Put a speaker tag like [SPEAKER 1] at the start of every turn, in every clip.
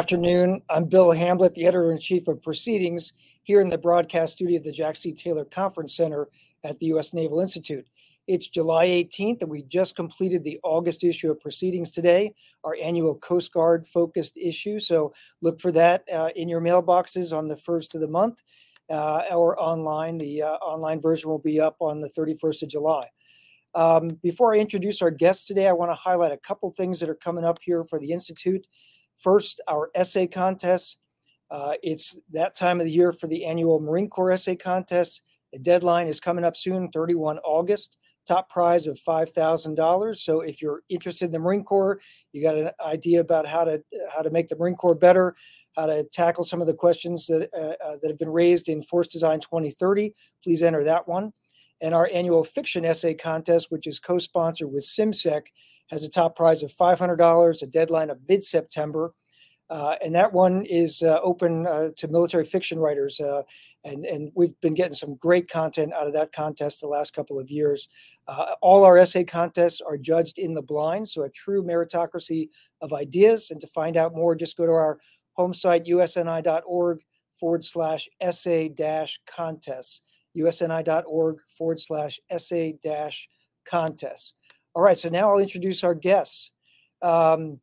[SPEAKER 1] Afternoon. I'm Bill Hamblet, the editor in chief of Proceedings, here in the broadcast studio of the Jack C. Taylor Conference Center at the U.S. Naval Institute. It's July 18th, and we just completed the August issue of Proceedings today, our annual Coast Guard focused issue. So look for that uh, in your mailboxes on the first of the month uh, or online. The uh, online version will be up on the 31st of July. Um, before I introduce our guests today, I want to highlight a couple things that are coming up here for the Institute. First, our essay contest. Uh, it's that time of the year for the annual Marine Corps essay contest. The deadline is coming up soon, 31 August. Top prize of $5,000. So if you're interested in the Marine Corps, you got an idea about how to how to make the Marine Corps better, how to tackle some of the questions that uh, uh, that have been raised in Force Design 2030. Please enter that one. And our annual fiction essay contest, which is co-sponsored with CIMSEC, has a top prize of $500, a deadline of mid September. Uh, and that one is uh, open uh, to military fiction writers. Uh, and, and we've been getting some great content out of that contest the last couple of years. Uh, all our essay contests are judged in the blind, so a true meritocracy of ideas. And to find out more, just go to our home site, usni.org forward slash essay dash contests. usni.org forward slash essay dash contests. All right, so now I'll introduce our guests. Um,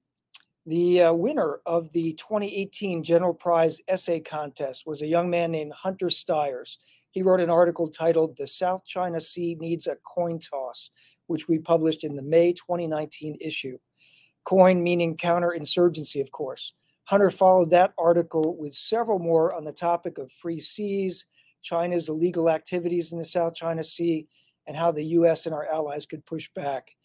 [SPEAKER 1] the uh, winner of the 2018 General Prize Essay Contest was a young man named Hunter Stires. He wrote an article titled The South China Sea Needs a Coin Toss, which we published in the May 2019 issue. Coin meaning counterinsurgency, of course. Hunter followed that article with several more on the topic of free seas, China's illegal activities in the South China Sea, and how the US and our allies could push back.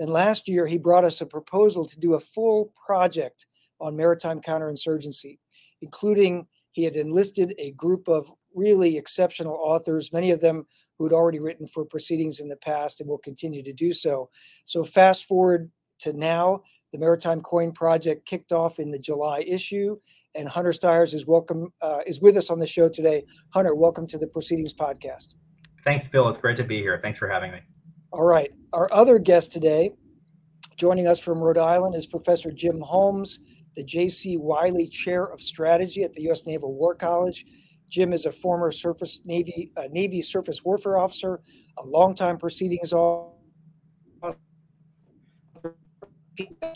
[SPEAKER 1] And last year, he brought us a proposal to do a full project on maritime counterinsurgency, including he had enlisted a group of really exceptional authors, many of them who had already written for proceedings in the past and will continue to do so. So, fast forward to now, the Maritime Coin Project kicked off in the July issue, and Hunter Stires is welcome uh, is with us on the show today. Hunter, welcome to the Proceedings podcast.
[SPEAKER 2] Thanks, Bill. It's great to be here. Thanks for having me.
[SPEAKER 1] All right. Our other guest today, joining us from Rhode Island, is Professor Jim Holmes, the J.C. Wylie Chair of Strategy at the U.S. Naval War College. Jim is a former surface Navy uh, Navy surface warfare officer, a longtime proceedings officer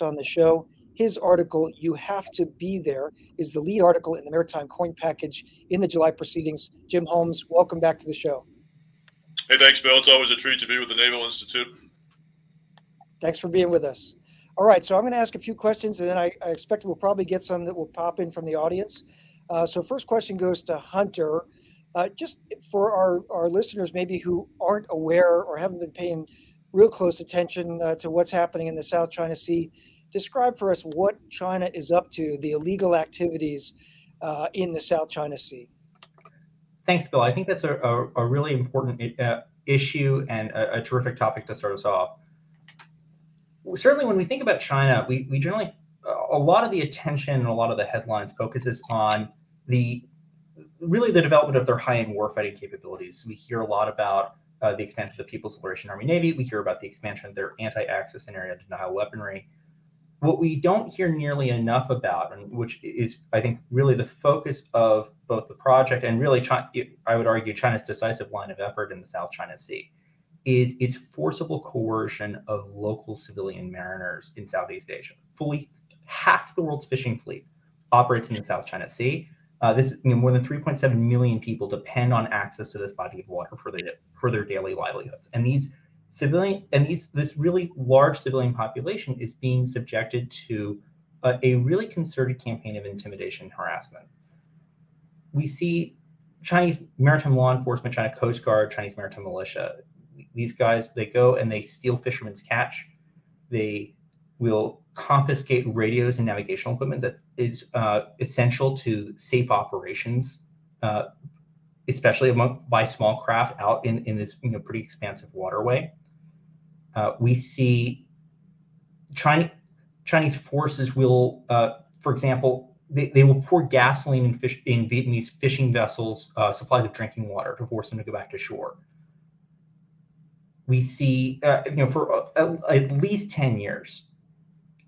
[SPEAKER 1] on the show. His article, You Have to Be There, is the lead article in the Maritime Coin Package in the July proceedings. Jim Holmes, welcome back to the show.
[SPEAKER 3] Hey, thanks, Bill. It's always a treat to be with the Naval Institute.
[SPEAKER 1] Thanks for being with us. All right, so I'm going to ask a few questions, and then I, I expect we'll probably get some that will pop in from the audience. Uh, so, first question goes to Hunter. Uh, just for our, our listeners, maybe who aren't aware or haven't been paying real close attention uh, to what's happening in the South China Sea, describe for us what China is up to, the illegal activities uh, in the South China Sea.
[SPEAKER 2] Thanks, Bill. I think that's a, a, a really important uh, issue and a, a, terrific topic to start us off. Certainly, when we think about China, we, we generally, a lot of the attention and a lot of the headlines focuses on the really the development of their high-end warfighting capabilities. We hear a lot about uh, the expansion of the People's Liberation Army Navy. We hear about the expansion of their anti-access and area denial weaponry. What we don't hear nearly enough about, and which is, I think, really the focus of both the project and really, China, I would argue, China's decisive line of effort in the South China Sea, is its forcible coercion of local civilian mariners in Southeast Asia. Fully half the world's fishing fleet operates in the South China Sea. Uh, this, you know, more than 3.7 million people depend on access to this body of water for their for their daily livelihoods, and these civilian and these this really large civilian population is being subjected to a, really concerted campaign of intimidation and harassment. We see Chinese maritime law enforcement, China Coast Guard, Chinese maritime militia. These guys, they go and they steal fishermen's catch. They will confiscate radios and navigational equipment that is uh, essential to safe operations, uh, especially among by small craft out in, in this you know, pretty expansive waterway. Uh, we see China, Chinese forces will, uh, for example, they, they will pour gasoline in, fish, in Vietnamese fishing vessels, uh, supplies of drinking water to force them to go back to shore. We see, uh, you know, for at least 10 years,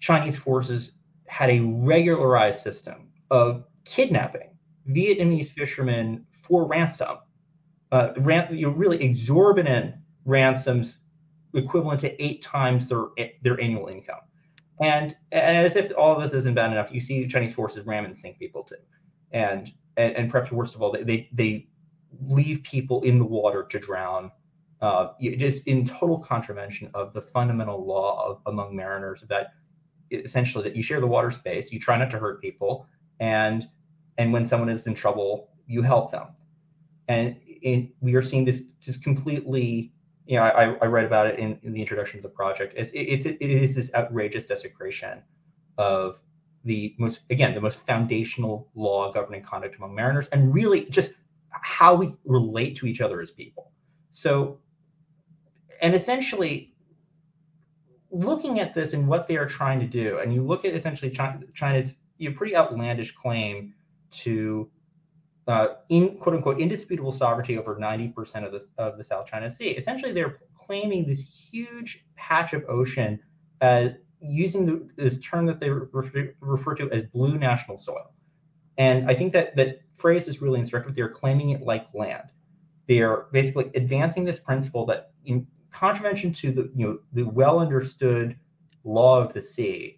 [SPEAKER 2] Chinese forces had a regularized system of kidnapping Vietnamese fishermen for ransom, uh, ran, you know, really exorbitant ransoms equivalent to eight times their their annual income. And, and as if all of this isn't bad enough, you see Chinese forces ram and sink people too, and and, and perhaps worst of all, they, they leave people in the water to drown, uh, just in total contravention of the fundamental law of, among mariners that essentially that you share the water space, you try not to hurt people, and and when someone is in trouble, you help them. And in, we are seeing this just completely. You know, I, I read about it in, in the introduction to the project. It's, it, it is this outrageous desecration of the most again the most foundational law governing conduct among mariners, and really just how we relate to each other as people. So, and essentially, looking at this and what they are trying to do, and you look at essentially China's you know, pretty outlandish claim to uh, in quote unquote indisputable sovereignty over 90% of the, of the South China Sea. Essentially, they're claiming this huge patch of ocean uh, using the, this term that they refer, refer to as blue national soil. And I think that that phrase is really instructive. They're claiming it like land. They are basically advancing this principle that, in contravention to the you know the well understood law of the sea,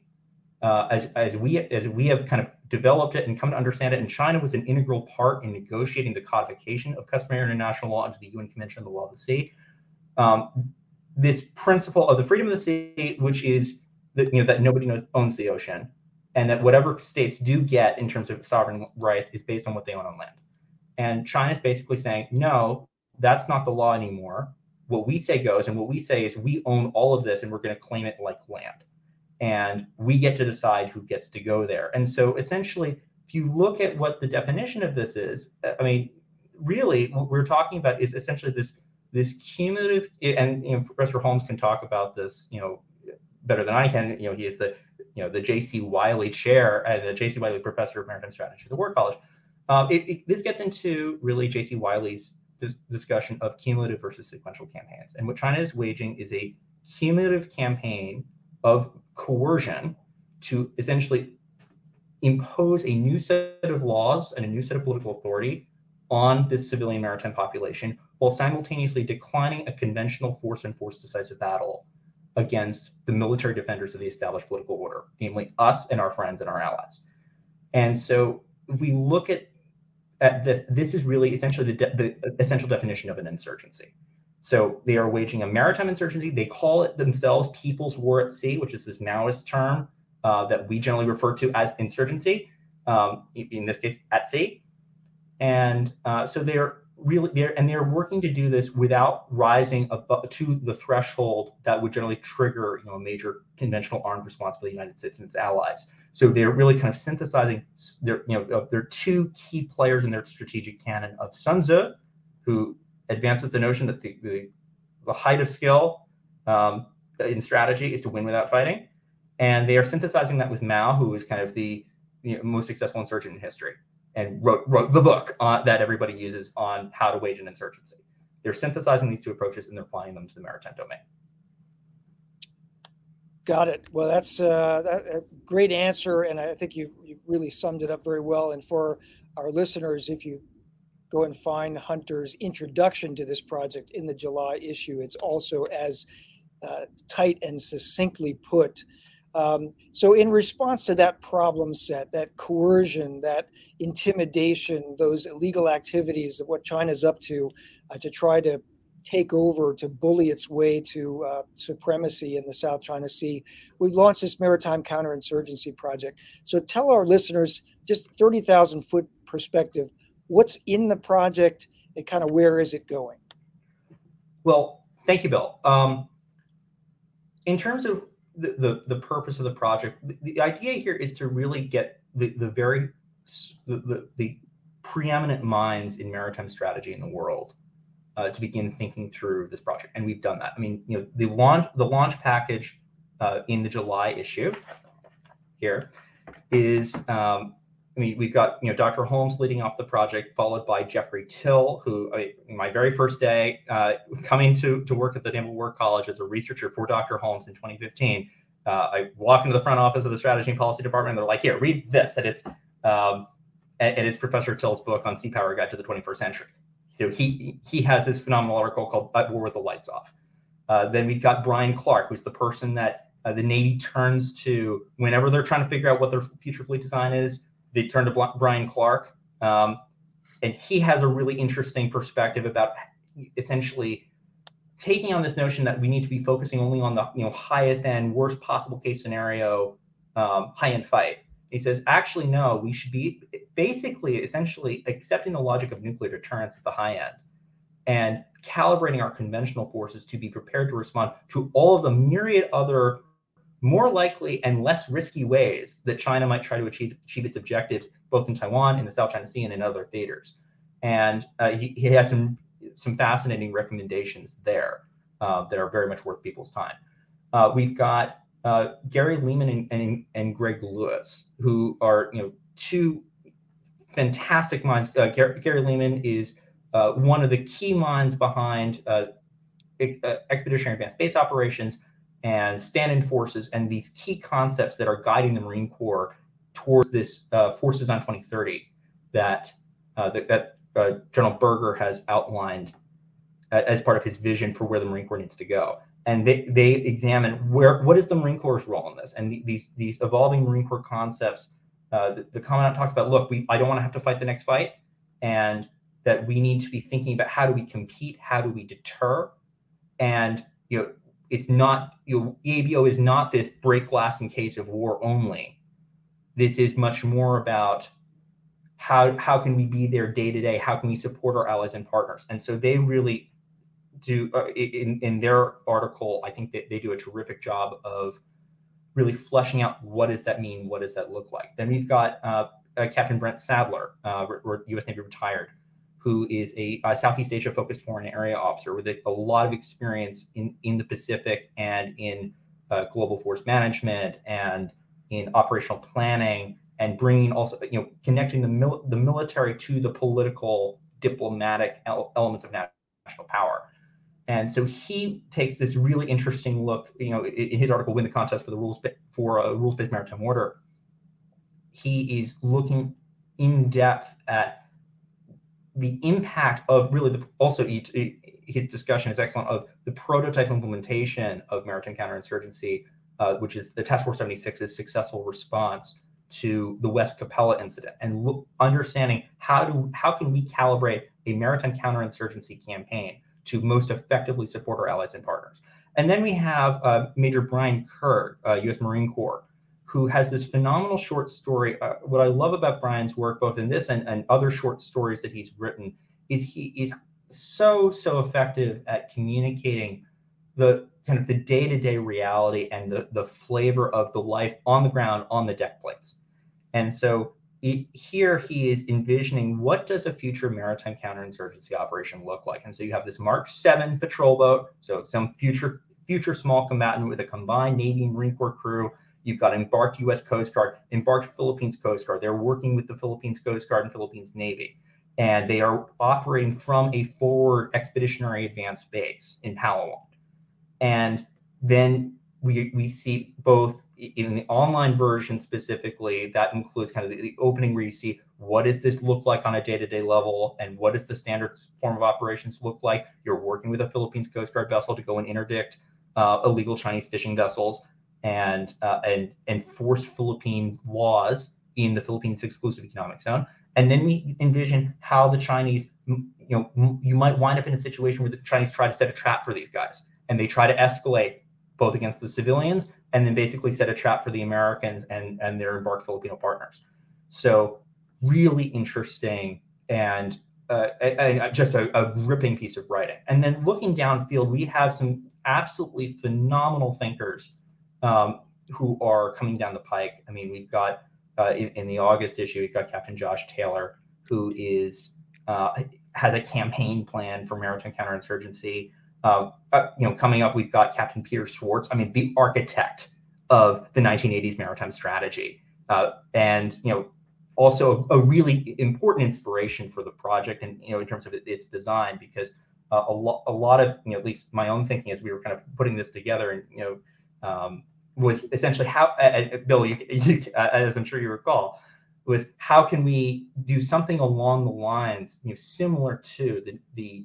[SPEAKER 2] uh, as as we as we have kind of developed it and come to understand it, and China was an integral part in negotiating the codification of customary international law into the UN Convention on the Law of the Sea. Um, this principle of the freedom of the sea, which is that you know that nobody knows, owns the ocean, and that whatever states do get in terms of sovereign rights is based on what they own on land. And China is basically saying, no, that's not the law anymore. What we say goes, and what we say is we own all of this, and we're going to claim it like land and we get to decide who gets to go there. And so essentially, if you look at what the definition of this is, I mean, really what we're talking about is essentially this this cumulative and you know, Professor Holmes can talk about this, you know, better than I can. You know, he is the you know the J.C. Wylie Chair and the J.C. Wylie Professor of Maritime Strategy at the War College. Um, it, it, this gets into really J.C. Wylie's dis- discussion of cumulative versus sequential campaigns, and what China is waging is a cumulative campaign of coercion to essentially impose a new set of laws and a new set of political authority on this civilian maritime population while simultaneously declining a conventional force and force decisive battle against the military defenders of the established political order, namely us and our friends and our allies. And so we look at, at this, this is really essentially the, de- the essential definition of an insurgency. So they are waging a maritime insurgency. They call it themselves People's War at Sea, which is this Maoist term uh, that we generally refer to as insurgency, um, in this case at sea. And uh, so they're really there, and they're working to do this without rising above to the threshold that would generally trigger, you know, a major conventional armed response by the United States and its allies. So they're really kind of synthesizing their, you know, their two key players in their strategic canon of Sun Tzu, who advances the notion that the, the, the height of skill um, in strategy is to win without fighting. And they are synthesizing that with Mao, who is kind of the you know, most successful insurgent in history and wrote, wrote the book uh, that everybody uses on how to wage an insurgency. They're synthesizing these two approaches and they're applying them to the maritime domain.
[SPEAKER 1] Got it. Well, that's uh, a great answer, and I think you you really summed it up very well. And for our listeners, if you go and find Hunter's introduction to this project in the July issue. It's also as uh, tight and succinctly put. Um, so, in response to that problem set, that coercion, that intimidation, those illegal activities of what China's up to uh, to try to take over, to bully its way to uh, supremacy in the South China Sea, we launched this maritime counterinsurgency project. So, tell our listeners just 30,000 foot perspective what's in the project and kind of where is it going?
[SPEAKER 2] Well, thank you, Bill. Um, in terms of the, the, the, purpose of the project, the, the, idea here is to really get the, the very the, the, preeminent minds in maritime strategy in the world uh, to begin thinking through this project, and we've done that. I mean, you know, the launch the launch package uh, in the July issue here is um, I mean, we've got you know Dr. Holmes leading off the project, followed by Geoffrey Till, who I, my very first day uh, coming to to work at the Naval War College as a researcher for Dr. Holmes in 2015. uh, I walk into the front office of the strategy and policy department, and they're like, "Here, read this," and it's um, and, and, it's Professor Till's book on Sea Power Guide to the 21st Century. So he he has this phenomenal article called "At War with the Lights Off." Uh, then we've got Bryan Clark, who's the person that uh, the Navy turns to whenever they're trying to figure out what their future fleet design is. They turn to Bryan Clark, um, and he has a really interesting perspective about essentially taking on this notion that we need to be focusing only on the you know highest end, worst possible case scenario, um, high end fight. He says, actually, no, we should be basically essentially accepting the logic of nuclear deterrence at the high end and calibrating our conventional forces to be prepared to respond to all of the myriad other more likely and less risky ways that China might try to achieve, achieve its objectives, both in Taiwan, in the South China Sea, and in other theaters. And uh, he, he has some some fascinating recommendations there uh, that are very much worth people's time. Uh, we've got uh, Gary Lehman and, and, and, Greg Lewis, who are you know two fantastic minds. Uh, Gary, Gary, Leman is uh, one of the key minds behind expeditionary advanced base operations and stand-in forces and these key concepts that are guiding the Marine Corps towards this Force Design 2030 that that, that uh, General Berger has outlined uh, as part of his vision for where the Marine Corps needs to go. And they, they examine where what is the Marine Corps' role in this, and these these evolving Marine Corps concepts. Uh, the, the commandant talks about, look, we I don't want to have to fight the next fight, and that we need to be thinking about how do we compete, how do we deter, and you know it's not you know EABO is not this break glass in case of war only. This is much more about how how can we be there day to day? How can we support our allies and partners? And so they really do uh, in in their article i think that they do a terrific job of really fleshing out what does that mean? What does that look like? Then we've got uh, uh, captain brent sadler uh, u.s navy retired who is a, a southeast asia focused foreign area officer with a, a, lot of experience in in the pacific and in uh, global force management and in operational planning and bringing also you know connecting the mil- the military to the political diplomatic el- elements of national power. And so he takes this really interesting look you know in, in his article win the contest for the rules for a rules-based maritime order. He is looking in depth at the impact of really the also his discussion is excellent of the prototype implementation of maritime counterinsurgency uh, which is the task force 76's successful response to the West Capella incident and look, understanding how do how can we calibrate a maritime counterinsurgency campaign to most effectively support our allies and partners. And then we have uh, Major Brian Kerg, uh, U.S. Marine Corps, who has this phenomenal short story. Uh, what I love about Brian's work, both in this and, and other short stories that he's written, is he is so so effective at communicating the kind of the day-to-day reality and the, the flavor of the life on the ground on the deck plates and so it, here he is envisioning what does a future maritime counterinsurgency operation look like and so you have this mark 7 patrol boat so some future future small combatant with a combined navy marine corps crew you've got embarked us coast guard embarked philippines coast guard. They're working with the philippines coast guard and philippines navy. And they are operating from a forward expeditionary advance base in palawan and then we we see both in the online version specifically that includes kind of the, the, opening where you see what does this look like on a day-to-day level and what does the standard form of operations look like. You're working with a philippines coast guard vessel to go and interdict uh, illegal chinese fishing vessels and uh, and enforce philippine laws in the philippines exclusive economic zone and then we envision how the chinese you know you might wind up in a situation where the chinese try to set a trap for these guys and they try to escalate both against the civilians and then basically set a trap for the Americans and and their embarked Filipino partners. So really interesting and uh, and just a, a gripping piece of writing. And then looking downfield, we have some absolutely phenomenal thinkers um, who are coming down the pike. I mean, we've got uh, in, in, the August issue, we've got Captain Josh Taylor, who is uh, has a campaign plan for maritime counterinsurgency. Uh, you know, coming up, we've got Captain Peter Swartz. I mean, the architect of the 1980s maritime strategy, uh, and you know, also a, a, really important inspiration for the project, and you know, in terms of its design, because uh, a lot, a lot of you know, at least my own thinking as we were kind of putting this together, and you know, um, was essentially how, uh, Bill, you, you, as I'm sure you recall, was how can we do something along the lines, you know, similar to the the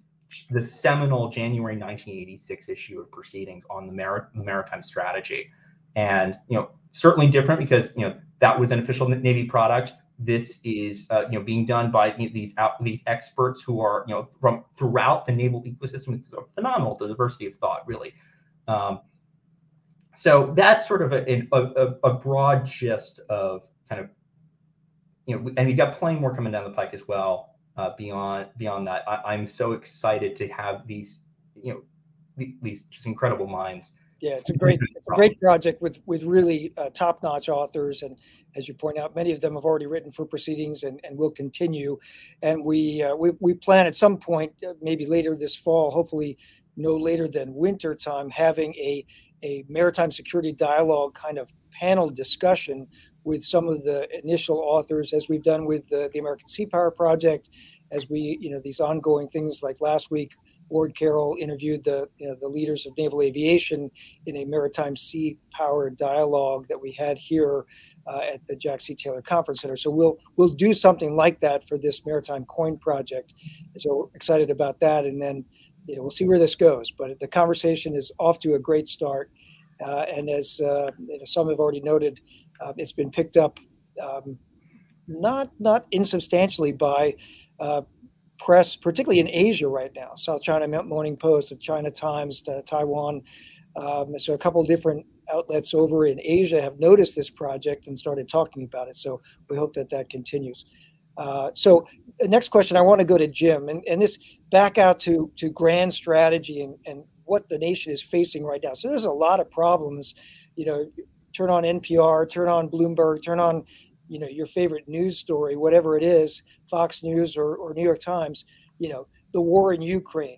[SPEAKER 2] the seminal January 1986 issue of proceedings on the, mar- maritime strategy, and you know certainly different because you know that was an official Navy product. This is uh, you know being done by you know, these out, these experts who are you know from throughout the naval ecosystem. It's phenomenal the diversity of thought, really. Um, so that's sort of a, a, a broad gist of kind of you know, and we got plenty more coming down the pike as well. Uh, beyond beyond that, I, am so excited to have these, you know, these just incredible minds.
[SPEAKER 1] Yeah, it's a great, it's a great project with with really uh, top notch authors, and as you point out, many of them have already written for proceedings and, and will continue. And we uh, we we plan at some point, uh, maybe later this fall, hopefully no later than winter time, having a a maritime security dialogue kind of panel discussion with some of the initial authors, as we've done with the, the American Sea Power Project, as we, you know, these ongoing things like last week, Ward Carroll interviewed the, you know, the leaders of naval aviation in a maritime sea power dialogue that we had here uh, at the Jack C. Taylor Conference Center. So we'll we'll do something like that for this maritime coin project. So excited about that, and then you know we'll see where this goes. But the conversation is off to a great start, uh, and as uh, you know, some have already noted, uh, it's been picked up um, not not insubstantially by uh, press, particularly in Asia right now. South China Morning Post, the China Times, Taiwan. Um, so a couple different outlets over in Asia have noticed this project and started talking about it. So we hope that that continues. Uh, so the next question, I want to go to Jim, and, and this back out to to grand strategy and, and what the nation is facing right now. So there's a lot of problems. You know, turn on NPR, turn on Bloomberg, turn on you know your favorite news story, whatever it is, Fox News or, or New York Times. You know the war in Ukraine,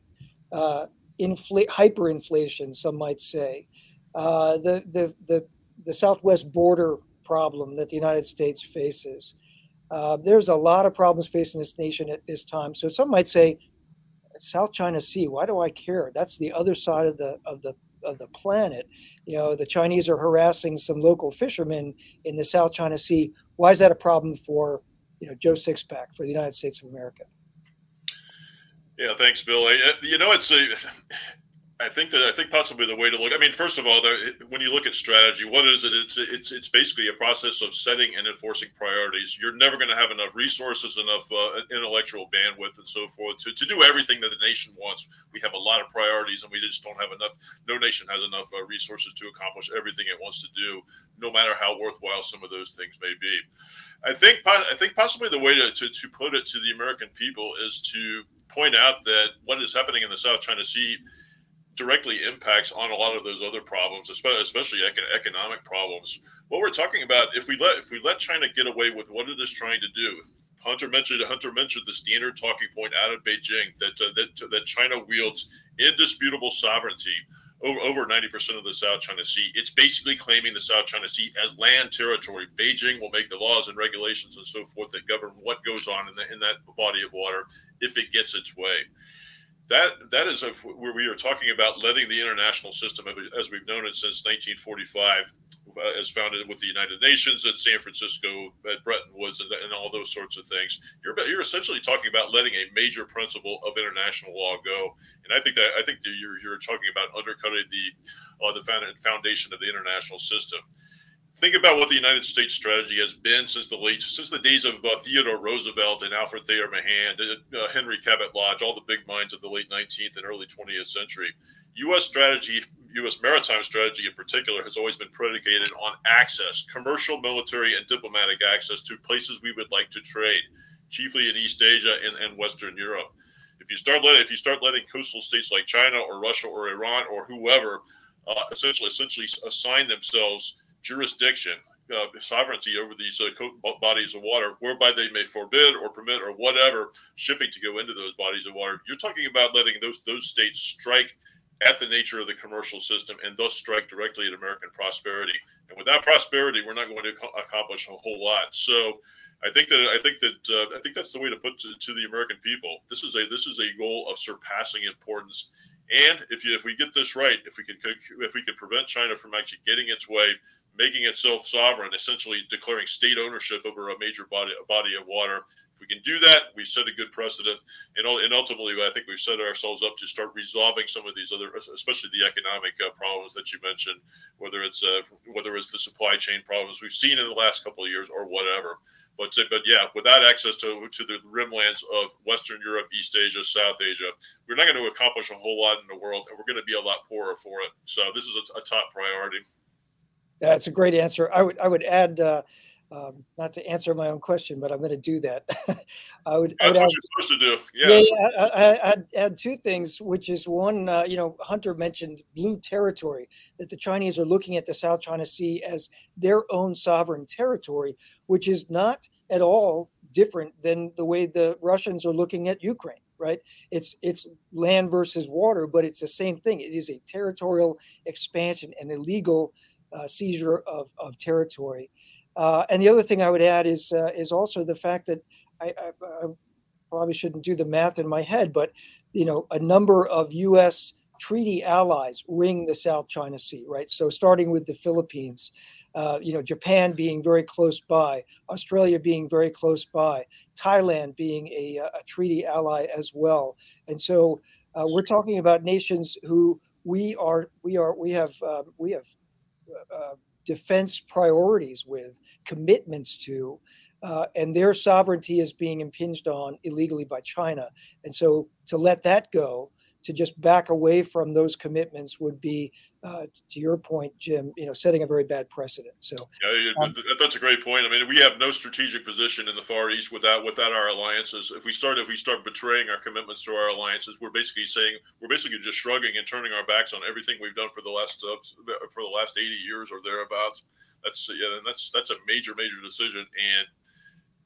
[SPEAKER 1] uh, infl- hyperinflation, some might say, uh, the, the the the Southwest border problem that the United States faces. Uh, there's a lot of problems facing this nation at this time. So some might say, South China Sea. Why do I care? That's the other side of the of the of the planet. You know, the Chinese are harassing some local fishermen in the South China Sea. Why is that a problem for, you know, Joe Sixpack for the United States of America?
[SPEAKER 3] Yeah, thanks, Bill. You know, it's a I think that I think possibly the way to look. I mean, first of all, when you look at strategy, what is it? It's it's it's basically a process of setting and enforcing priorities. You're never going to have enough resources, enough uh, intellectual bandwidth, and so forth to, to do everything that the nation wants. We have a lot of priorities, and we just don't have enough. No nation has enough uh, resources to accomplish everything it wants to do, no matter how worthwhile some of those things may be. I think I think possibly the way to, to, to put it to the American people is to point out that what is happening in the South China Sea directly impacts on a lot of those other problems, especially economic problems. What we're talking about, if we let if we let China get away with what it is trying to do, Hunter mentioned Hunter mentioned the standard talking point out of Beijing that uh, that that China wields indisputable sovereignty over, over 90% of the South China Sea. It's basically claiming the South China Sea as land territory. Beijing will make the laws and regulations and so forth that govern what goes on in, the, in that body of water if it gets its way that that is a, where we are talking about letting the international system, as we've known it since 1945, uh, as founded with the United Nations at San Francisco, at Bretton Woods, and, and, all those sorts of things. You're you're essentially talking about letting a major principle of international law go, and I think that I think that you're you're talking about undercutting the uh, the foundation of the international system think about what the United States strategy has been since the late, since the days of uh, Theodore Roosevelt and Alfred Thayer Mahan, uh, uh Henry Cabot Lodge, all the big minds of the late 19th and early 20th century. U.S. strategy, U.S. maritime strategy in particular, has always been predicated on access, commercial, military, and diplomatic access to places we would like to trade, chiefly in East Asia and, and Western Europe. If you start letting, if you start letting coastal states like China or Russia or Iran or whoever, uh, essentially essentially assign themselves jurisdiction, uh, sovereignty over these uh, bodies of water, whereby they may forbid or permit or whatever shipping to go into those bodies of water. You're talking about letting those those states strike at the nature of the commercial system and thus strike directly at American prosperity. And without prosperity, we're not going to accomplish a whole lot. So. I think that I think that uh, I think that's the way to put to, to the American people. This is a this is a goal of surpassing importance And if you, if we get this right, if we can if we can prevent China from actually getting its way, making itself sovereign, essentially declaring state ownership over a major body a body of water, if we can do that, we set a good precedent, and, and ultimately, I think we've set ourselves up to start resolving some of these other, especially the economic uh, problems that you mentioned, whether it's uh, whether it's the supply chain problems we've seen in the last couple of years or whatever. But but yeah, without access to to the rimlands of Western Europe, East Asia, South Asia, we're not going to accomplish a whole lot in the world, and we're going to be a lot poorer for it. So this is a, a top priority.
[SPEAKER 1] That's a great answer. I would I would add. Uh, um, not to answer my own question, but I'm going to do that.
[SPEAKER 3] I would. That's I would what add, you're supposed to do.
[SPEAKER 1] Yeah. yeah I, would add two things, which is one. Uh, you know, Hunter mentioned blue territory that the Chinese are looking at the South China Sea as their own sovereign territory, which is not at all different than the way the Russians are looking at Ukraine. Right? It's it's land versus water, but it's the same thing. It is a territorial expansion, and illegal uh, seizure of, of territory. Uh, and the other thing I would add is uh, is also the fact that I, I, I, probably shouldn't do the math in my head, but you know, a number of U.S. treaty allies ring the South China Sea, right? So starting with the Philippines, uh, you know, Japan being very close by, Australia being very close by, Thailand being a, a treaty ally as well, and so uh, we're talking about nations who we are we are we have uh, we have uh, defense priorities with, commitments to, uh, and their sovereignty is being impinged on illegally by China. And so to let that go, to just back away from those commitments would be, uh, to your point, Jim, you know, setting a very bad precedent. So
[SPEAKER 3] yeah, um, that's a great point. I mean, we have no strategic position in the Far East without without our alliances. If we start if we start betraying our commitments to our alliances, we're basically saying we're basically just shrugging and turning our backs on everything we've done for the last uh, for the last 80 years or thereabouts. That's yeah, and that's that's a major major decision and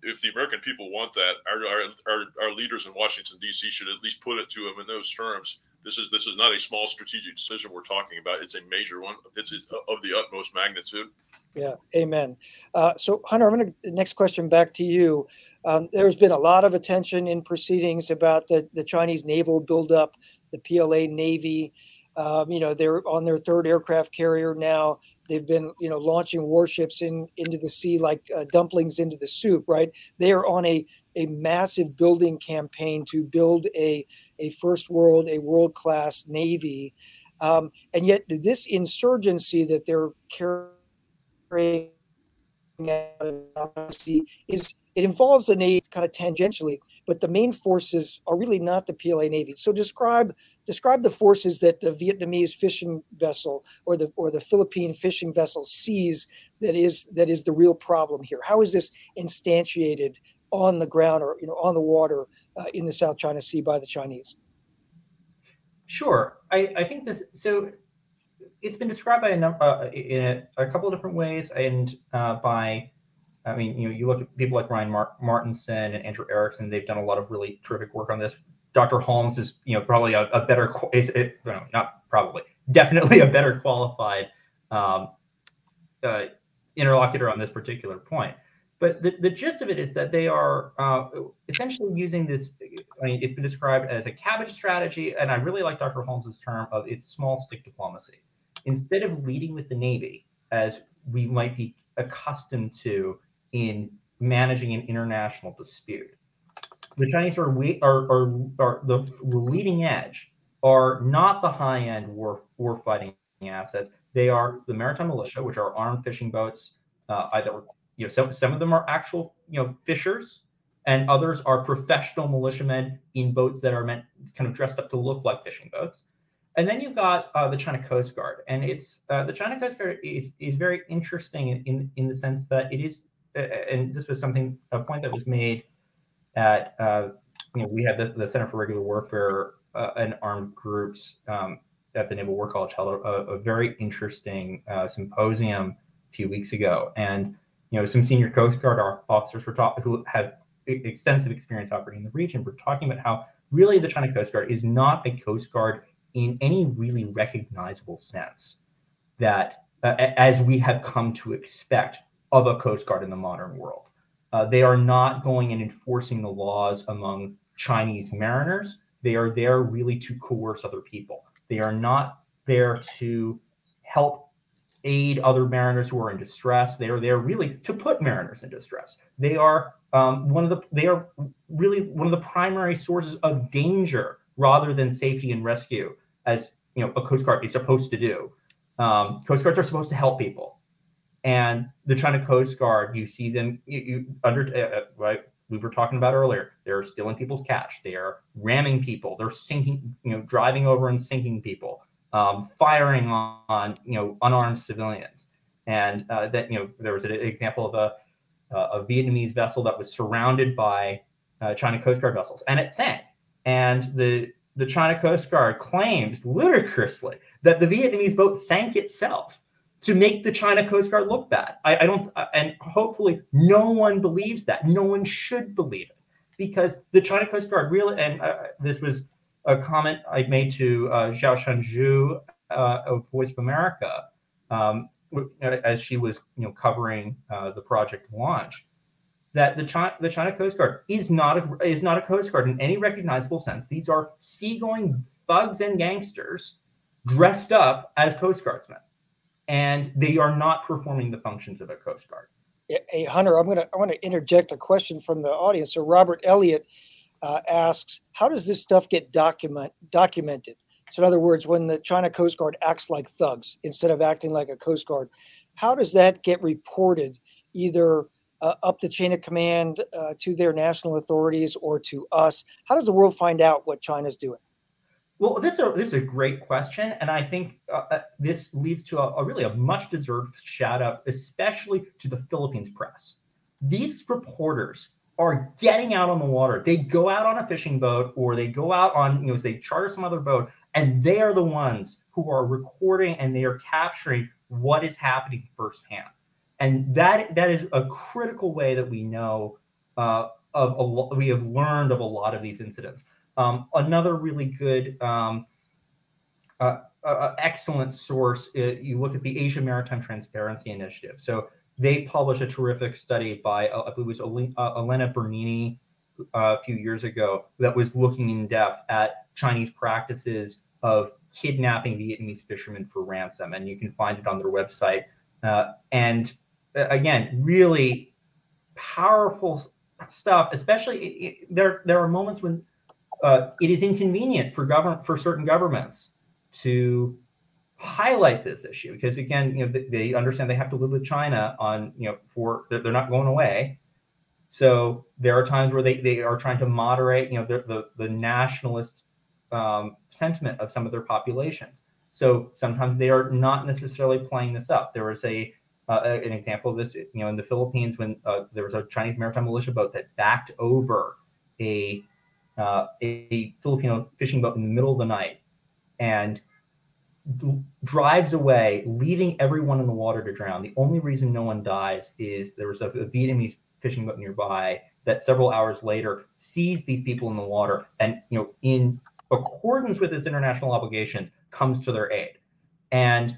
[SPEAKER 3] if the American people want that, our, our, our, our leaders in Washington D.C. should at least put it to them in those terms. This is this is not a small strategic decision we're talking about. It's a major one. It's of the utmost magnitude.
[SPEAKER 1] Yeah, amen. Uh, so, Hunter, I'm going to next question back to you. Um, there's been a lot of attention in proceedings about the the Chinese naval buildup, the PLA Navy. Um, you know, they're on their third aircraft carrier now. They've been, you know, launching warships in into the sea like uh, dumplings into the soup. Right? They are on a a massive building campaign to build a a first world, a world class navy, um, and yet this insurgency that they're carrying out is it involves the Navy kind of tangentially, but the main forces are really not the PLA Navy. So describe describe the forces that the Vietnamese fishing vessel or the or the Philippine fishing vessel sees that is that is the real problem here. How is this instantiated on the ground or you know on the water uh, in the South China Sea by the Chinese?
[SPEAKER 2] Sure, I, I think this so. It's been described by a number uh, in a, a, couple of different ways, and uh, by I mean, you know, you look at people like Ryan Mar- Martinson and Andrew Erickson; they've done a lot of really terrific work on this. Dr. Holmes is, you know, probably a, a better, is it, no, not probably, definitely a better qualified um, uh, interlocutor on this particular point. But the, the gist of it is that they are uh, essentially using this. I mean, it's been described as a cabbage strategy, and I really like Dr. Holmes's term of it's small stick diplomacy. Instead of leading with the Navy, as we might be accustomed to in managing an international dispute, the Chinese are we are, are are the leading edge are not the high end war war fighting assets. They are the maritime militia, which are armed fishing boats. Uh, either you know some some of them are actual you know fishers, and others are professional militiamen in boats that are meant kind of dressed up to look like fishing boats. And then you've got uh, the China Coast Guard, and it's uh, the China Coast Guard is is very interesting in in, in the sense that it is, uh, and this was something a point that was made at uh, you know we had the, the Center for Irregular Warfare uh, and Armed Groups um, at the Naval War College held a, a very interesting uh, symposium a few weeks ago, and you know some senior Coast Guard officers were taught who have extensive experience operating in the region were talking about how really the China Coast Guard is not a Coast Guard in any really recognizable sense that uh, as we have come to expect of a Coast Guard in the modern world. Uh, they are not going and enforcing the laws among Chinese mariners. They are there really to coerce other people. They are not there to help aid other mariners who are in distress. They are there really to put mariners in distress. They are um, one of the they are really one of the primary sources of danger rather than safety and rescue, as you know a Coast Guard is supposed to do. Um, Coast Guards are supposed to help people, and the China Coast Guard, you see them you, you under uh, uh right. We were talking about earlier. They're stealing people's cash. They are ramming people. They're sinking, you know, driving over and sinking people um, firing on, on, you know unarmed civilians. And uh, that you know there was an example of a a Vietnamese vessel that was surrounded by uh, China Coast Guard vessels, and it sank. And the the China Coast Guard claims ludicrously that the Vietnamese boat sank itself to make the China Coast Guard look bad. I, I don't, uh, and hopefully no one believes that. No one should believe it because the China Coast Guard really, and uh, this was a comment I made to uh, Zhao Shanzhu uh, of Voice of America um, as she was, you know, covering uh, the project launch, that the China, the China Coast Guard is not a, is not a Coast Guard in any recognizable sense. These are seagoing thugs and gangsters dressed up as Coast Guardsmen, and they are not performing the functions of a Coast Guard.
[SPEAKER 1] Hey, Hunter, I'm gonna I want to interject a question from the audience. So Robert Elliott uh, asks, how does this stuff get document documented? So, in other words, when the China Coast Guard acts like thugs instead of acting like a Coast Guard, how does that get reported either uh, up the chain of command uh, to their national authorities or to us? How does the world find out what China's doing?
[SPEAKER 2] Well, this is a, this is a great question, and I think uh, uh this leads to a, a, really a much deserved shout out, especially to the Philippines press. These reporters are getting out on the water. They go out on a fishing boat or they go out on, you know, they charter some other boat, and they are the ones who are recording and they are capturing what is happening firsthand. And that that is a critical way that we know uh, of a lot. We have learned of a lot of these incidents. Um, another really good, um, uh, uh, excellent source. Uh, you look at the Asia Maritime Transparency Initiative. So they published a terrific study by uh, I believe it was uh, Elena Bernini uh, a few years ago that was looking in depth at Chinese practices of kidnapping Vietnamese fishermen for ransom, and you can find it on their website. Uh, and uh, again, really powerful stuff. Especially it, it, there, there are moments when it is inconvenient for government for certain governments to highlight this issue because again you know they, understand they have to live with china on you know for they're not going away. So there are times where they, they are trying to moderate you know the the, the nationalist um, sentiment of some of their populations. So sometimes they are not necessarily playing this up. There was a uh, an example of this you know in the philippines when uh, there was a chinese maritime militia boat that backed over a uh, a filipino fishing boat in the middle of the night. And drives away, leaving everyone in the water to drown. The only reason no one dies is there was a, a Vietnamese fishing boat nearby that several hours later sees these people in the water and, you know, in accordance with its international obligations, comes to their aid. And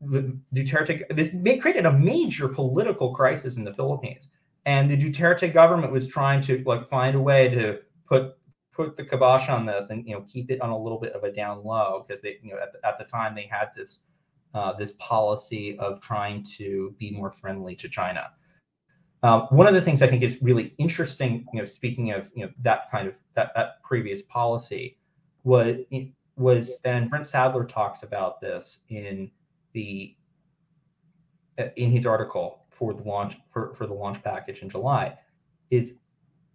[SPEAKER 2] the Duterte, this created a major political crisis in the Philippines. And the Duterte government was trying to like find a way to put put the kibosh on this and you know keep it on a little bit of a down low because they you know at the, at the time they had this uh, this policy of trying to be more friendly to China. Um, one of the things I think is really interesting, you know, speaking of you know that kind of that that previous policy, was was and Brent Sadler talks about this in the in his article for the launch for, for the launch package in July, is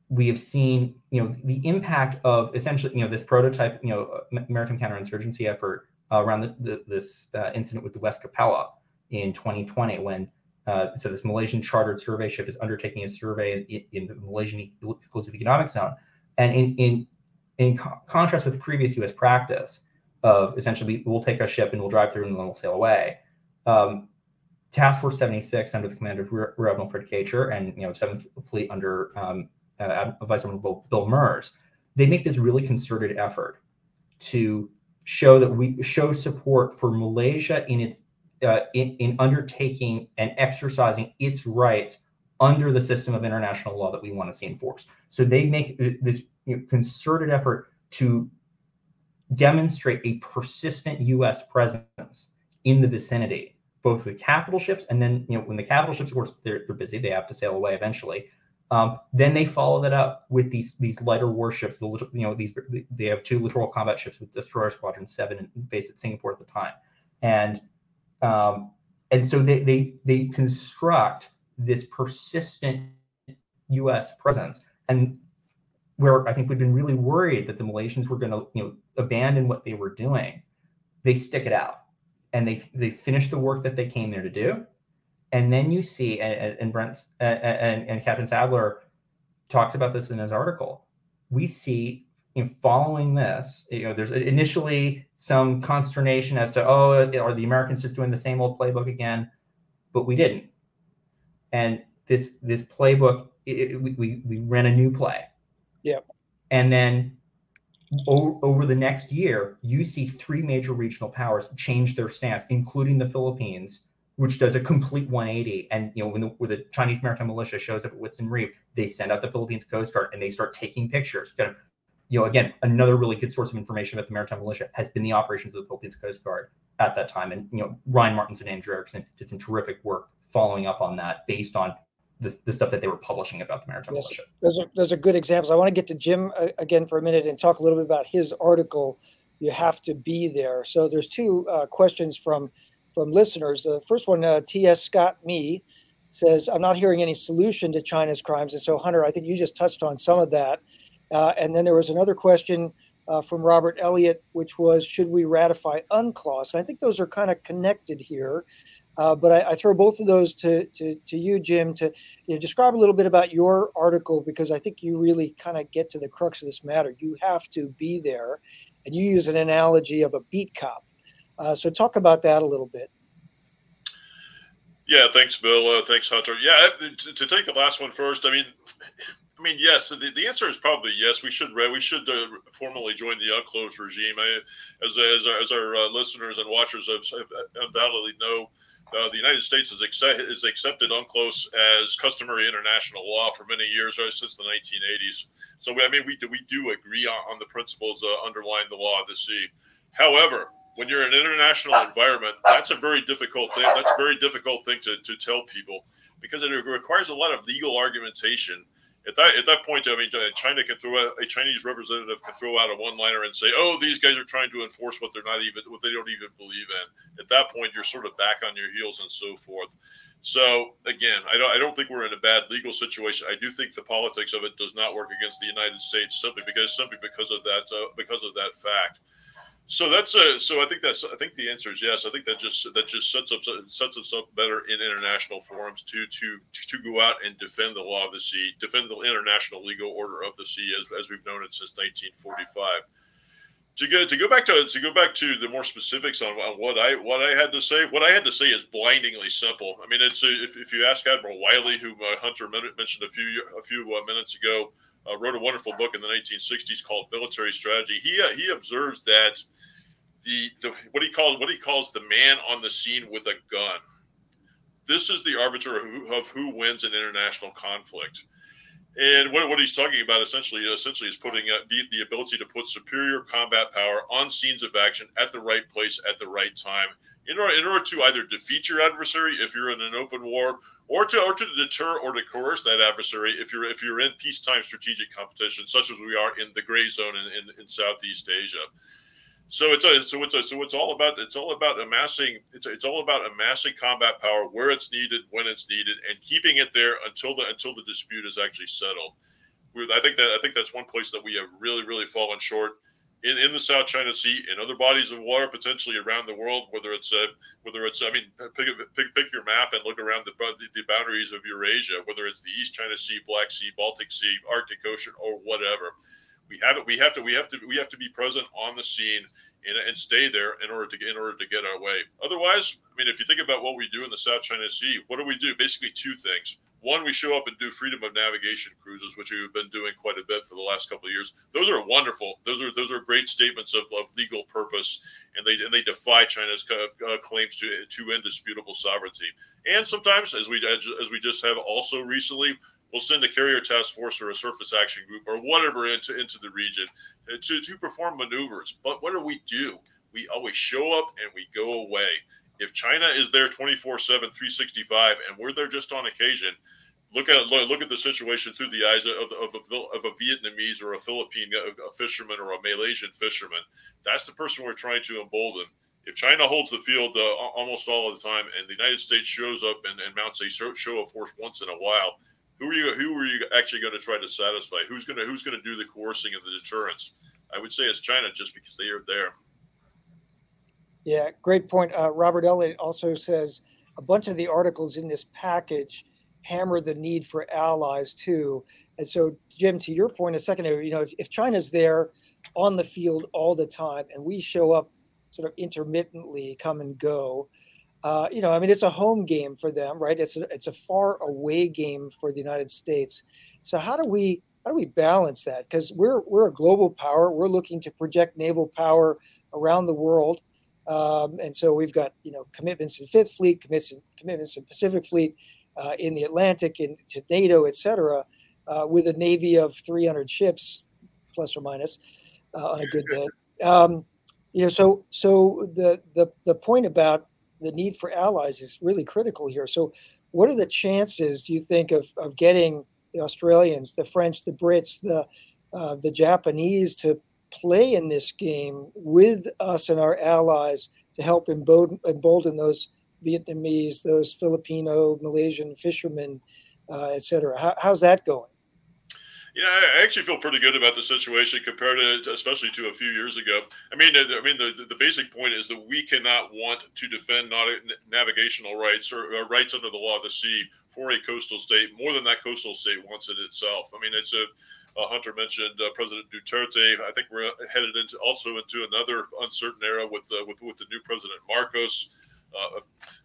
[SPEAKER 2] we have seen, you know, the impact of essentially, you know, this prototype, you know, maritime counterinsurgency effort uh, around the, the, this uh, incident with the West Capella in 2020, when uh, so this Malaysian chartered survey ship is undertaking a survey in, in the Malaysian exclusive economic zone, and in in in co- contrast with previous U.S. practice of essentially we'll take a ship and we'll drive through and then we'll sail away. Um, Task Force 76 under the command of Rear Admiral Fred Kacher and you know Seventh Fleet under um, uh, Vice Admiral Bill Merz, they make this really concerted effort to show that we show support for Malaysia in its uh, in, in undertaking and exercising its rights under the system of international law that we want to see enforced. So they make this you know, concerted effort to demonstrate a persistent U.S. presence in the vicinity, both with capital ships and then you know when the capital ships, of course, they're, they're busy, they have to sail away eventually. Um, then they follow that up with these these lighter warships. The you know these they have two littoral combat ships with destroyer squadron seven based at Singapore at the time, and um, and so they they they construct this persistent U.S. presence, and where I think we've been really worried that the Malaysians were going to you know abandon what they were doing, they stick it out, and they they finish the work that they came there to do, and then you see, and, and Brent and, and Captain Sadler talks about this in his article. We see in following this, you know, there's initially some consternation as to, oh, are the Americans just doing the same old playbook again? But we didn't. And this this playbook, it, we we ran a new play.
[SPEAKER 1] Yeah.
[SPEAKER 2] And then over, over the next year, you see three major regional powers change their stance, including the Philippines, which does a complete 180. And you know, when the, when the Chinese maritime militia shows up at Whitsun Reef, they send out the Philippines Coast Guard and they start taking pictures. Kind of, you know, again, another really good source of information about the maritime militia has been the operations of the Philippines Coast Guard at that time. And you know, Ryan Martinson and Andrew Erickson did some terrific work following up on that based on the, the stuff that they were publishing about the maritime yes, militia.
[SPEAKER 1] Those are those are good examples. I want to get to Jim uh, again for a minute and talk a little bit about his article. You have to be there. So there's two uh, questions from from listeners. The first one, uh, T.S. Scott Me, says, I'm not hearing any solution to China's crimes. And so, Hunter, I think you just touched on some of that. Uh, and then there was another question uh, from Robert Elliott, which was, should we ratify UNCLOS? And I think those are kind of connected here. Uh, but I, I, throw both of those to, to, to you, Jim, to you know, describe a little bit about your article because I think you really kind of get to the crux of this matter. You have to be there, and you use an analogy of a beat cop. Uh, so talk about that a little bit.
[SPEAKER 3] Yeah, thanks, Bill. Uh, thanks, Hunter. Yeah, to, to, take the last one first, I mean, I mean, yes. The, the answer is probably yes. We should we should uh, formally join the UNCLOS regime. I, as as our, as our uh, listeners and watchers have, have undoubtedly know, uh, the United States has, accept, has accepted UNCLOS as customary international law for many years, right, since the 1980s. So I mean, we do, we do agree on, on the principles uh, underlying the law of the sea. However, when you're in an international environment, that's a very difficult thing. That's a very difficult thing to, to tell people because it requires a lot of legal argumentation. At that at that point, I mean, China can throw a Chinese representative can throw out a one-liner and say, "Oh, these guys are trying to enforce what they're not even what they don't even believe in." At that point, you're sort of back on your heels and so forth. So again, I don't I don't think we're in a bad legal situation. I do think the politics of it does not work against the United States simply because simply because of that uh, because of that fact. So that's a so I think that's I think the answer is yes. I think that just that just sets up sets us up better in international forums to to to go out and defend the law of the sea, defend the international legal order of the sea as, as we've known it since 1945. To go to go back to to go back to the more specifics on, on what I what I had to say, what I had to say is blindingly simple. I mean, it's a, if, if you ask Admiral Wylie, who uh, Hunter mentioned a few a few uh, minutes ago, uh, wrote a wonderful book in the 1960s called Military Strategy. He uh, he observes that the, the what he calls what he calls the man on the scene with a gun. This is the arbiter of who, of who wins an international conflict. And what, what he's talking about essentially essentially is putting uh, the, the ability to put superior combat power on scenes of action at the right place at the right time in order, in order to either defeat your adversary if you're in an open war or to or to deter or to coerce that adversary if you're if you're in peacetime strategic competition such as we are in the gray zone in, in, in Southeast Asia. So it's a, so it's a, so it's all about it's all about amassing it's it's all about amassing combat power where it's needed when it's needed and keeping it there until the until the dispute is actually settled. I think that I think that's one place that we have really really fallen short in, in the South China Sea and other bodies of water potentially around the world. Whether it's uh, whether it's I mean pick, pick pick your map and look around the, the boundaries of Eurasia. Whether it's the East China Sea, Black Sea, Baltic Sea, Arctic Ocean, or whatever we have it. We have to. We have to. We have to be present on the scene and, and stay there in order to get in order to get our way. Otherwise, I mean, if you think about what we do in the South China Sea, what do we do? Basically, two things. One, we show up and do freedom of navigation cruises, which we've been doing quite a bit for the last couple of years. Those are wonderful. Those are those are great statements of, of legal purpose, and they and they defy China's uh, claims to to indisputable sovereignty. And sometimes, as we as we just have also recently, we'll send a carrier task force or a surface action group or whatever into, into the region to, to perform maneuvers. But what do we do? We always show up and we go away. If China is there 24 7, 365, and we're there just on occasion, look at look at the situation through the eyes of, of, a, of a Vietnamese or a Philippine a fisherman or a Malaysian fisherman. That's the person we're trying to embolden. If China holds the field uh, almost all of the time, and the United States shows up and, and mounts a show of force once in a while, who are you who are you actually going to try to satisfy? Who's going to who's going to do the coercing and the deterrence? I would say it's China, just because they are there.
[SPEAKER 1] Yeah, great point. Uh, Robert Elliott also says a bunch of the articles in this package hammer the need for allies too. And so, Jim, to your point a second you know, if, if China's there on the field all the time and we show up sort of intermittently, come and go, uh, you know, I mean, it's a home game for them, right? It's a, it's a far away game for the United States. So how do we how do we balance that? Because we're we're a global power. We're looking to project naval power around the world, um, and so we've got you know commitments in Fifth Fleet, commitments in, commitments in Pacific Fleet, uh, in the Atlantic, in to NATO, et cetera, uh, with a navy of 300 ships, plus or minus, uh, on a good day. Um, you know, so so the the the point about the need for allies is really critical here. So, what are the chances, do you think, of, of getting the Australians, the French, the Brits, the uh, the Japanese to play in this game with us and our allies to help embolden, embolden those Vietnamese, those Filipino, Malaysian fishermen, uh, et cetera? How, how's that going?
[SPEAKER 3] You know, I actually feel pretty good about the situation compared to, especially to a few years ago. I mean, I mean, the, the basic point is that we cannot want to defend navigational rights or, rights under the law of the sea for a coastal state more than that coastal state wants it itself. I mean, it's a Hunter mentioned uh, President Duterte. I think we're headed into also into another uncertain era with uh, with with the new President Marcos. Uh,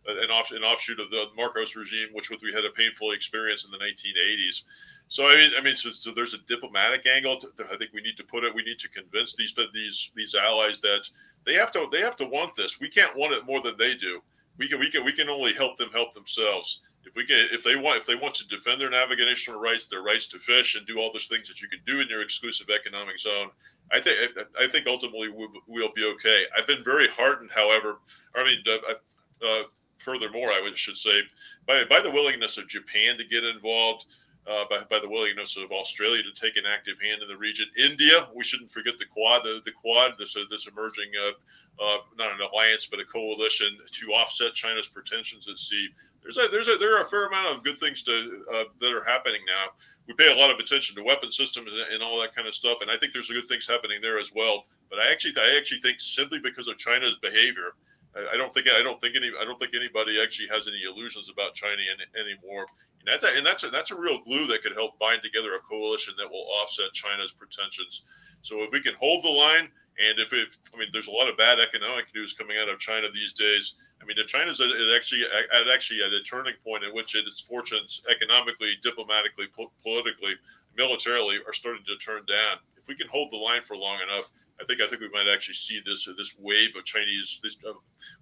[SPEAKER 3] an, off, an offshoot of the Marcos regime, which we had a painful experience in the 1980s. So I mean, I mean, so, so there's a diplomatic angle. To, I think we need to put it. We need to convince these these these allies that they have to they have to want this. We can't want it more than they do. We can we can we can only help them help themselves. If we can if they want if they want to defend their navigational rights, their rights to fish, and do all those things that you can do in your exclusive economic zone, I think I think ultimately we'll be okay. I've been very heartened, however. I mean, uh, uh, furthermore, I should say by by the willingness of Japan to get involved uh, by, by the willingness of Australia to take an active hand in the region. India, we shouldn't forget the Quad, the, the Quad, this uh, this emerging uh, uh, not an alliance but a coalition to offset China's pretensions at sea. There's a there's a there are a fair amount of good things to uh, that are happening now. We pay a lot of attention to weapon systems and, and all that kind of stuff, and I think there's good things happening there as well. But I actually I actually think simply because of China's behavior. I don't think I don't think any I don't think anybody actually has any illusions about China any, anymore. And that's a, and that's a, that's a real glue that could help bind together a coalition that will offset China's pretensions. So if we can hold the line, and if it, I mean, there's a lot of bad economic news coming out of China these days. I mean, if China's at, actually at actually at a turning point in which its fortunes economically, diplomatically, po- politically, militarily are starting to turn down. If we can hold the line for long enough, I think I think we might actually see this this wave of Chinese this uh,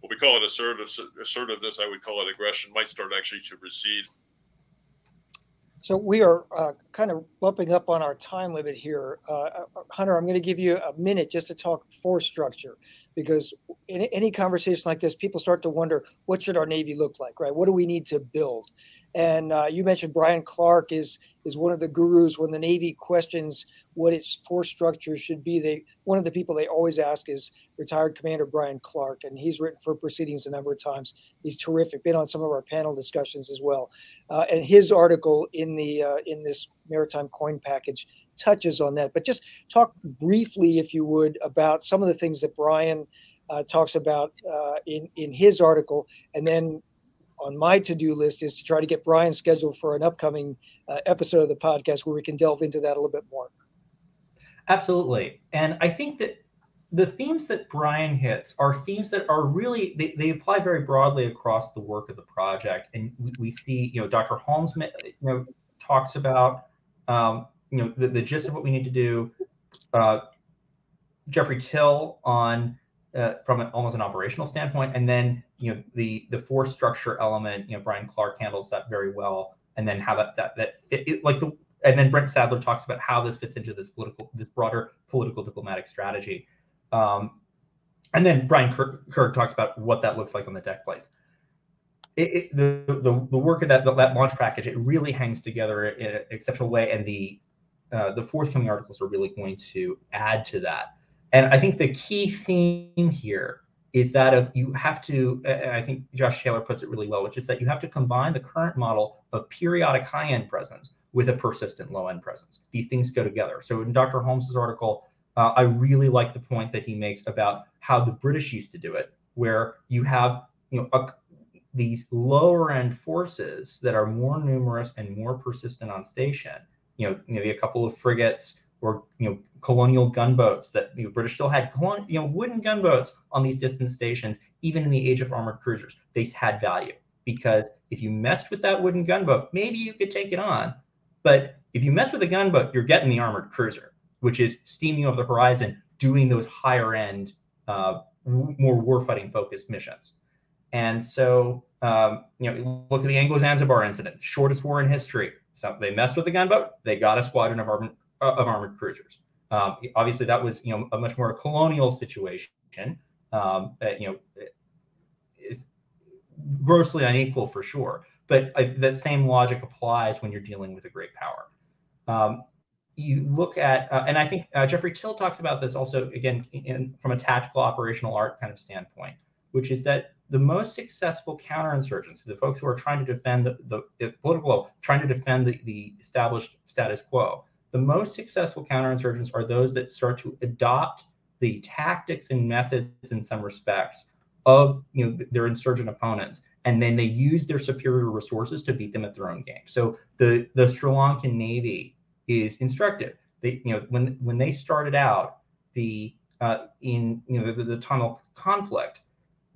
[SPEAKER 3] what we call it assertive, assertiveness. I would call it aggression might start actually to recede.
[SPEAKER 1] So we are uh, kind of bumping up on our time limit here. Uh, uh Hunter, I'm going to give you a minute just to talk force structure because in any conversation like this, people start to wonder what should our Navy look like, right? What do we need to build? And uh, you mentioned Bryan Clark is is one of the gurus when the Navy questions what its force structure should be. They one of the people they always ask is retired Commander Bryan Clark, and he's written for proceedings a number of times. He's terrific. Been on some of our panel discussions as well, uh, and his article in the uh, in this maritime coin package touches on that. But just talk briefly, if you would, about some of the things that Bryan. Uh, talks about uh, in in his article, and then on my to-do list is to try to get Bryan scheduled for an upcoming uh, episode of the podcast where we can delve into that a little bit more.
[SPEAKER 2] Absolutely, and I think that the themes that Bryan hits are themes that are really they, they apply very broadly across the work of the project, and we, we see you know Dr. Holmes you know talks about um, you know the, the gist of what we need to do. Uh, Geoffrey Till on uh, from an, almost an operational standpoint, and then you know the the force structure element. You know Bryan Clark handles that very well and then how that that that fit, it, like the and then Brent Sadler talks about how this fits into this political this broader political diplomatic strategy. Um, and then Brian Kerg, Kerg, talks about what that looks like on the deck plates. It, it, the, the the work of that that launch package it really hangs together in an exceptional way, and the uh, the forthcoming articles are really going to add to that. And I think the key theme here is that of you have to, and I think Josh Taylor puts it really well, which is that you have to combine the current model of periodic high end presence with a persistent low end presence. These things go together. So in Dr. Holmes's article, uh, I really like the point that he makes about how the British used to do it, where you have you know a, these lower end forces that are more numerous and more persistent on station. You know, maybe a couple of frigates or you know colonial gunboats that the British still had you know wooden gunboats on these distant stations, even in the age of armored cruisers. They had value because if you messed with that wooden gunboat, maybe you could take it on, but if you mess with a gunboat, you're getting the armored cruiser which is steaming over the horizon, doing those higher end, uh, more warfighting focused missions. And so, um, you know, look at the Anglo Zanzibar incident, shortest war in history. So they messed with the gunboat, they got a squadron of armored, uh, of armored cruisers. Um, obviously, that was you know a much more colonial situation. Um, uh, you know, it's grossly unequal for sure. But uh, that same logic applies when you're dealing with a great power. Um, you look at, uh, and I think uh, Geoffrey Till talks about this also again in, from a tactical operational art kind of standpoint, which is that the most successful counterinsurgents, the folks who are trying to defend the, the, the political, trying to defend the, the established status quo, the most successful counterinsurgents are those that start to adopt the tactics and methods in some respects of you know their insurgent opponents and then they use their superior resources to beat them at their own game so the the sri lankan navy is instructive. They, you know, when when they started out the uh, in you know the, the Tamil conflict,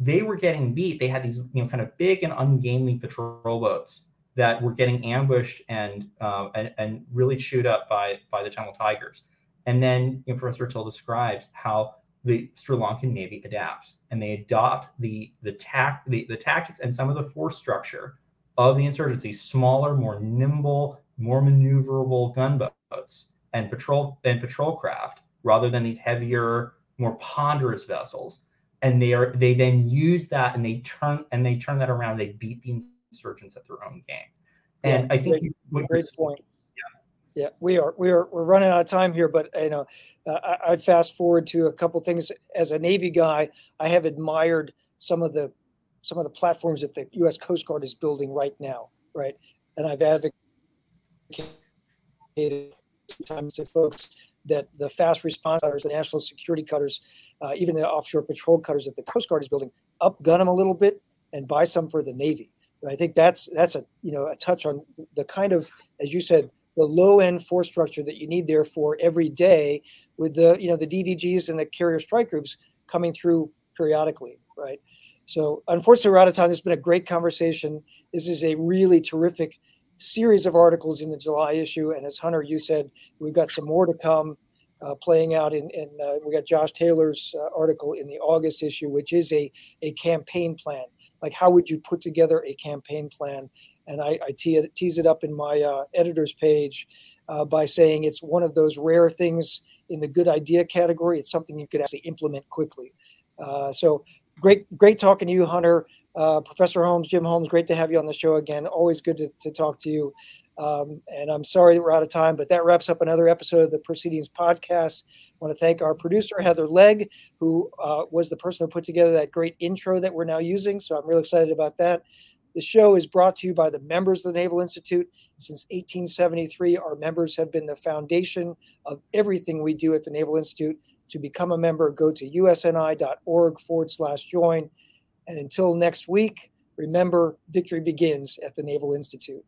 [SPEAKER 2] they were getting beat. They had these you know kind of big and ungainly patrol boats that were getting ambushed and uh, and, and really chewed up by by the Tamil Tigers. And then you know, Professor Till describes how the Sri Lankan Navy adapts and they adopt the the tact the, the tactics and some of the force structure of the insurgency, smaller, more nimble, more maneuverable gunboats and patrol and patrol craft rather than these heavier, more ponderous vessels. And they are they then use that and they turn and they turn that around. They beat the insurgents at their own game. And yeah, I think
[SPEAKER 1] great, great point. Yeah. we are we are we're running out of time here, but you know, uh, I'd fast forward to a couple things. As a Navy guy, I have admired some of the some of the platforms that the U.S. Coast Guard is building right now, right? And I've advocated times to folks that the fast response cutters, the national security cutters, uh, even the offshore patrol cutters that the Coast Guard is building, upgun them a little bit and buy some for the Navy. I think that's that's a you know a touch on the kind of as you said the low end force structure that you need there for every day with the you know the DDGs and the carrier strike groups coming through periodically, right? So unfortunately, we're out of time. This has been a great conversation. This is a really terrific series of articles in the July issue. And as Hunter, you said, we've got some more to come uh, playing out in, in uh, we got Josh Taylor's uh, article in the August issue, which is a, a campaign plan. Like, how would you put together a campaign plan? And I, I te- tease it up in my uh, editor's page uh, by saying it's one of those rare things in the good idea category. It's something you could actually implement quickly. Uh, so great, great talking to you, Hunter. Uh, Professor Holmes, Jim Holmes, great to have you on the show again. Always good to, to talk to you. Um, and I'm sorry that we're out of time, but that wraps up another episode of the Proceedings podcast. I want to thank our producer, Heather Legg, who uh, was the person who put together that great intro that we're now using. So I'm really excited about that. The show is brought to you by the members of the Naval Institute. Since 1873, our members have been the foundation of everything we do at the Naval Institute. To become a member, go to usni.org forward slash join. And until next week, remember victory begins at the Naval Institute.